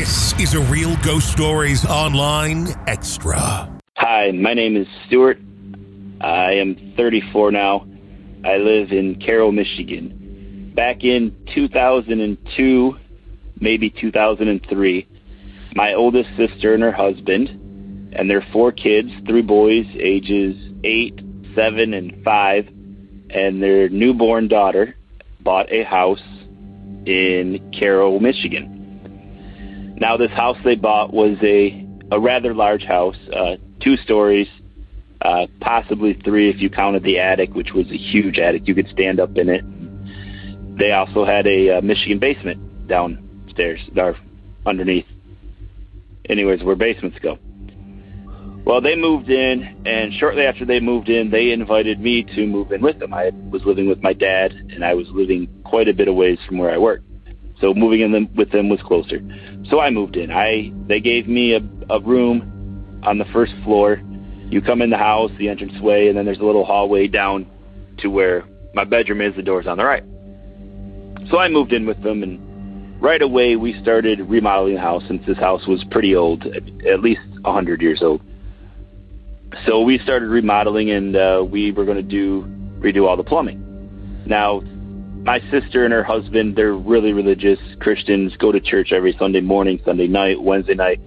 This is a Real Ghost Stories Online Extra. Hi, my name is Stuart. I am 34 now. I live in Carroll, Michigan. Back in 2002, maybe 2003, my oldest sister and her husband and their four kids, three boys ages 8, 7, and 5, and their newborn daughter bought a house in Carroll, Michigan. Now, this house they bought was a, a rather large house, uh, two stories, uh, possibly three if you counted the attic, which was a huge attic. You could stand up in it. They also had a uh, Michigan basement downstairs, or underneath. Anyways, where basements go. Well, they moved in, and shortly after they moved in, they invited me to move in with them. I was living with my dad, and I was living quite a bit of ways from where I worked. So moving in them, with them was closer. So I moved in. I they gave me a, a room on the first floor. You come in the house, the entranceway, and then there's a little hallway down to where my bedroom is. The door's on the right. So I moved in with them, and right away we started remodeling the house since this house was pretty old, at least a hundred years old. So we started remodeling, and uh, we were going to do redo all the plumbing. Now my sister and her husband, they're really religious Christians, go to church every Sunday morning, Sunday night, Wednesday night,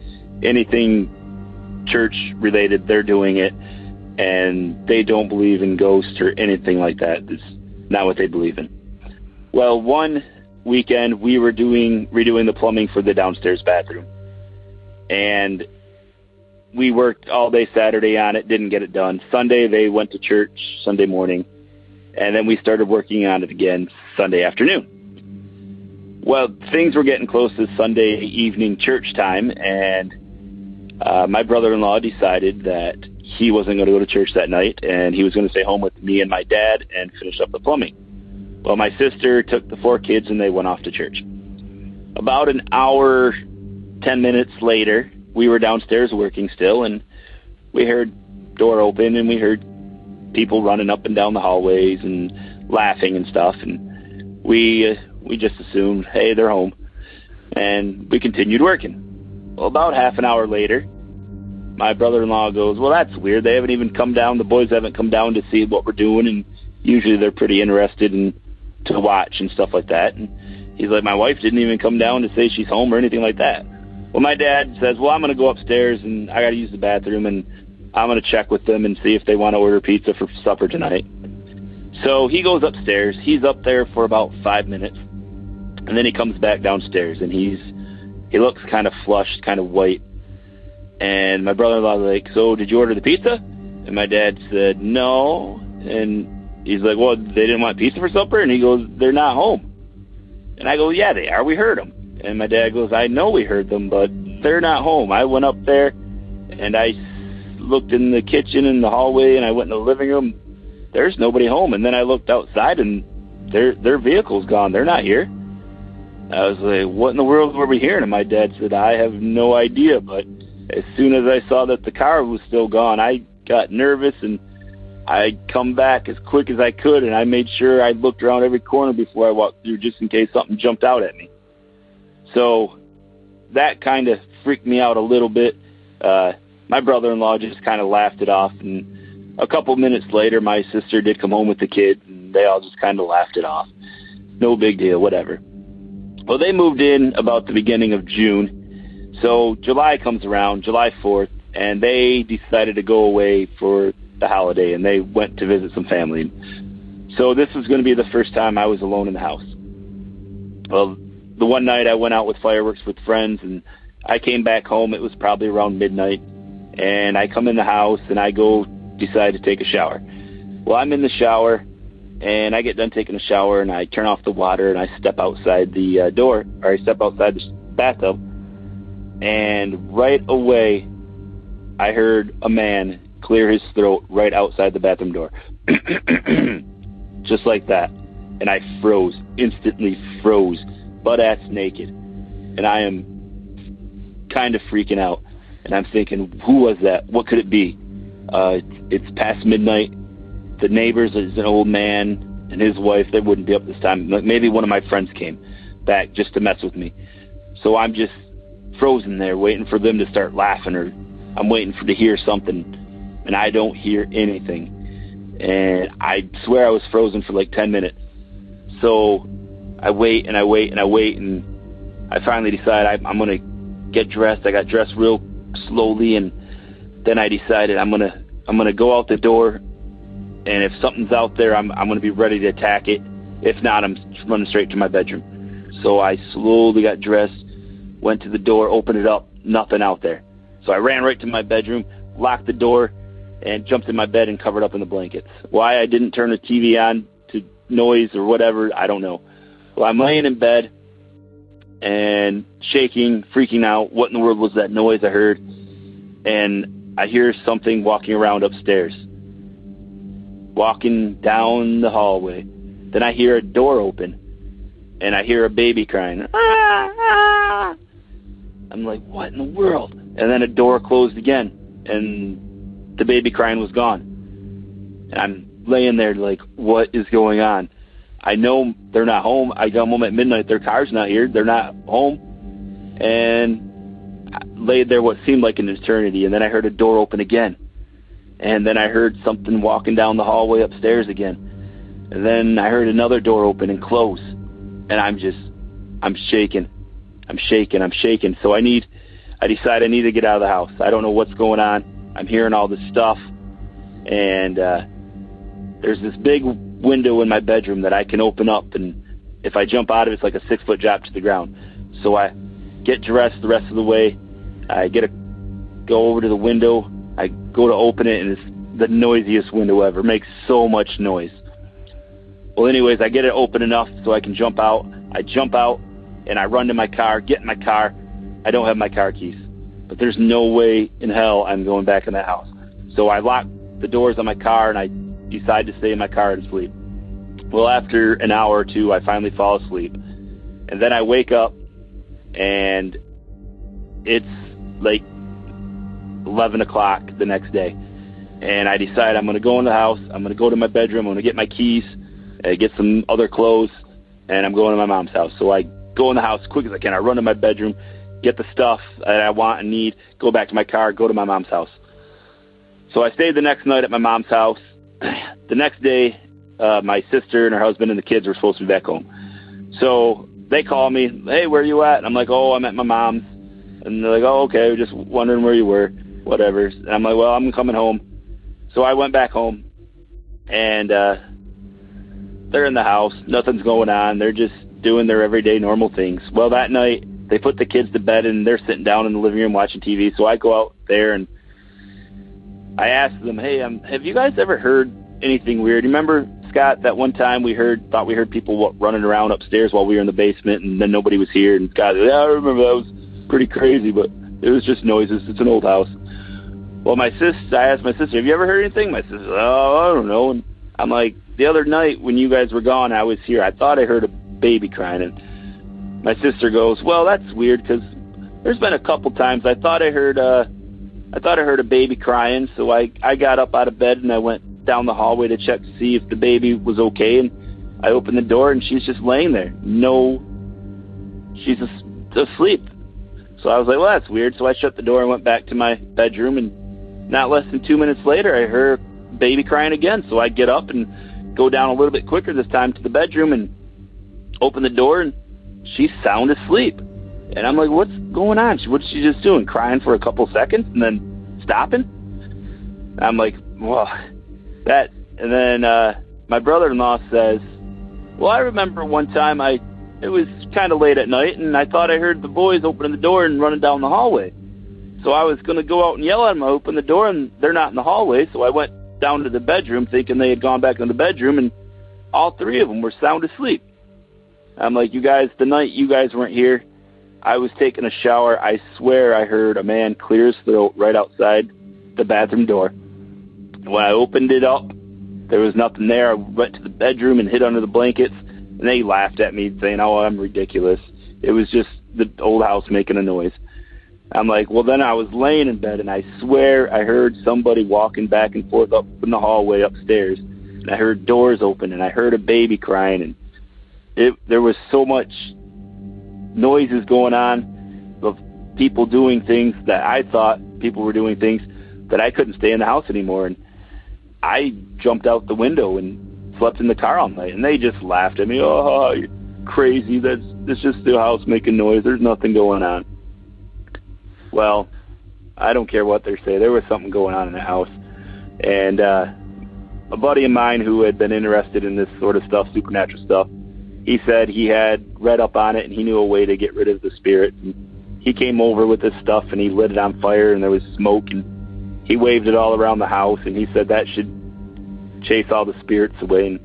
anything church related, they're doing it. And they don't believe in ghosts or anything like that. It's not what they believe in. Well, one weekend we were doing redoing the plumbing for the downstairs bathroom. And we worked all day Saturday on it, didn't get it done. Sunday they went to church Sunday morning and then we started working on it again Sunday afternoon. Well, things were getting close to Sunday evening church time, and uh, my brother-in-law decided that he wasn't going to go to church that night, and he was going to stay home with me and my dad and finish up the plumbing. Well, my sister took the four kids, and they went off to church. About an hour, ten minutes later, we were downstairs working still, and we heard door open, and we heard people running up and down the hallways and laughing and stuff. And we uh, we just assumed, hey, they're home, and we continued working. Well, about half an hour later, my brother-in-law goes, well, that's weird. They haven't even come down. The boys haven't come down to see what we're doing, and usually they're pretty interested in to watch and stuff like that. And he's like, my wife didn't even come down to say she's home or anything like that. Well, my dad says, well, I'm going to go upstairs and I got to use the bathroom and I'm going to check with them and see if they want to order pizza for supper tonight. So he goes upstairs. He's up there for about five minutes, and then he comes back downstairs, and he's he looks kind of flushed, kind of white. And my brother-in-law like, "So did you order the pizza?" And my dad said, "No." And he's like, "Well, they didn't want pizza for supper." And he goes, "They're not home." And I go, "Yeah, they are. We heard them." And my dad goes, "I know we heard them, but they're not home. I went up there, and I looked in the kitchen and the hallway, and I went in the living room. There's nobody home. And then I looked outside, and their their vehicle's gone. They're not here. I was like, "What in the world were we hearing?" And my dad said, "I have no idea." But as soon as I saw that the car was still gone, I got nervous and I come back as quick as I could, and I made sure I looked around every corner before I walked through, just in case something jumped out at me. So that kind of freaked me out a little bit. Uh, my brother-in-law just kind of laughed it off and a couple minutes later my sister did come home with the kids and they all just kind of laughed it off. No big deal whatever. Well they moved in about the beginning of june. So july comes around july 4th and they decided to go away for the holiday and they went to visit some family. So this was going to be the first time i was alone in the house. Well the one night i went out with fireworks with friends and i came back home it was probably around midnight and I come in the house and I go decide to take a shower. Well, I'm in the shower and I get done taking a shower and I turn off the water and I step outside the uh, door or I step outside the bathtub and right away I heard a man clear his throat right outside the bathroom door. Just like that. And I froze, instantly froze, butt ass naked. And I am kind of freaking out and I'm thinking, who was that? What could it be? Uh, it's past midnight. The neighbors is an old man and his wife. They wouldn't be up this time. Maybe one of my friends came back just to mess with me. So I'm just frozen there waiting for them to start laughing or I'm waiting for to hear something and I don't hear anything. And I swear I was frozen for like 10 minutes. So I wait and I wait and I wait and I finally decide I, I'm to get dressed. I got dressed real slowly and then I decided I'm to I'm to go out the door and if something's out there I'm I'm to be ready to attack it. If not, I'm running straight to my bedroom. So I slowly got dressed, went to the door, opened it up, nothing out there. So I ran right to my bedroom, locked the door, and jumped in my bed and covered up in the blankets. Why I didn't turn the TV on to noise or whatever, I don't know. Well, I'm laying in bed and shaking, freaking out. What in the world was that noise I heard? And I hear something walking around upstairs, walking down the hallway. Then I hear a door open, and I hear a baby crying. Ah. I'm like, what in the world? And then a door closed again, and the baby crying was gone. And I'm laying there like, what is going on? I know they're not home. I come home at midnight. Their car's not here. They're not home. And laid there what seemed like an eternity. And then I heard a door open again. And then I heard something walking down the hallway upstairs again. And then I heard another door open and close. And I'm just, I'm shaking. I'm shaking. I'm shaking. So I need, I decide I need to get out of the house. I don't know what's going on. I'm hearing all this stuff. And uh, there's this big window in my bedroom that I can open up, and if I jump out of it, it's like a six foot drop to the ground. So I get dressed the rest of the way. I get a go over to the window. I go to open it, and it's the noisiest window ever. It makes so much noise. Well, anyways, I get it open enough so I can jump out. I jump out and I run to my car, get in my car. I don't have my car keys, but there's no way in hell I'm going back in that house. So I lock the doors on my car and I decide to stay in my car and sleep. Well, after an hour or two, I finally fall asleep. And then I wake up and it's like 11 o'clock the next day. And I decide I'm going to go in the house. I'm going to go to my bedroom. I'm going to get my keys, uh, get some other clothes, and I'm going to my mom's house. So I go in the house as quick as I can. I run to my bedroom, get the stuff that I want and need, go back to my car, go to my mom's house. So I stayed the next night at my mom's house. the next day, uh, my sister and her husband and the kids were supposed to be back home. So they call me, hey, where are you at? And I'm like, oh, I'm at my mom's. And they're like, oh, okay, just wondering where you were, whatever. And I'm like, well, I'm coming home. So I went back home, and uh, they're in the house. Nothing's going on. They're just doing their everyday normal things. Well, that night they put the kids to bed and they're sitting down in the living room watching TV. So I go out there and I asked them, "Hey, um, have you guys ever heard anything weird? Remember, Scott, that one time we heard thought we heard people running around upstairs while we were in the basement, and then nobody was here. And Scott, yeah, I remember that was pretty crazy, but it was just noises. It's an old house. Well, my sister, I asked my sister, "Have you ever heard anything?" My sister, "Oh, I don't know." And I'm like, "The other night when you guys were gone, I was here. I thought I heard a baby crying." And my sister goes, "Well, that's weird because there's been a couple times I thought I heard." uh I thought I heard a baby crying, so I I got up out of bed and I went down the hallway to check to see if the baby was okay. And I opened the door and she's just laying there. No, she's asleep. So I was like, well, that's weird. So I shut the door and went back to my bedroom. And not less than two minutes later, I heard baby crying again. So I get up and go down a little bit quicker this time to the bedroom and open the door, and she's sound asleep. And I'm like, what's going on? What's she just doing? Crying for a couple seconds and then stopping? I'm like, well, that. And then uh, my brother-in-law says, well, I remember one time I, it was kind of late at night, and I thought I heard the boys opening the door and running down the hallway. So I was going to go out and yell at them. I opened the door, and they're not in the hallway. So I went down to the bedroom thinking they had gone back in the bedroom, and all three of them were sound asleep. I'm like, you guys, the night you guys weren't here, I was taking a shower. I swear I heard a man clear his throat right outside the bathroom door. When I opened it up, there was nothing there. I went to the bedroom and hid under the blankets, and they laughed at me, saying, "Oh, I'm ridiculous." It was just the old house making a noise. I'm like, well, then I was laying in bed, and I swear I heard somebody walking back and forth up in the hallway upstairs, and I heard doors open, and I heard a baby crying, and it there was so much noises going on of people doing things that I thought people were doing things that I couldn't stay in the house anymore. And I jumped out the window and slept in the car all night. And they just laughed at me. Oh, you're crazy. That's, that's just the house making noise. There's nothing going on. Well, I don't care what they say. There was something going on in the house. And uh, a buddy of mine who had been interested in this sort of stuff, supernatural stuff, he said he had read up on it and he knew a way to get rid of the spirit. And he came over with this stuff and he lit it on fire and there was smoke and he waved it all around the house and he said that should chase all the spirits away. And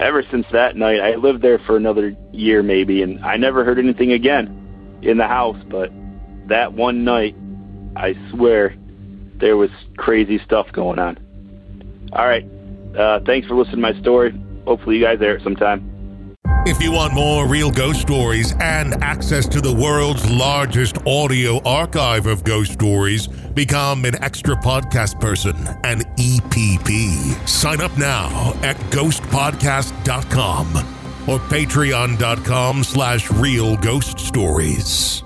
ever since that night, I lived there for another year maybe, and I never heard anything again in the house. But that one night, I swear, there was crazy stuff going on. All right, uh, thanks for listening to my story. Hopefully, you guys it sometime. If you want more real ghost stories and access to the world's largest audio archive of ghost stories, become an extra podcast person, an EPP. Sign up now at ghostpodcast.com or patreon.com slash real ghost stories.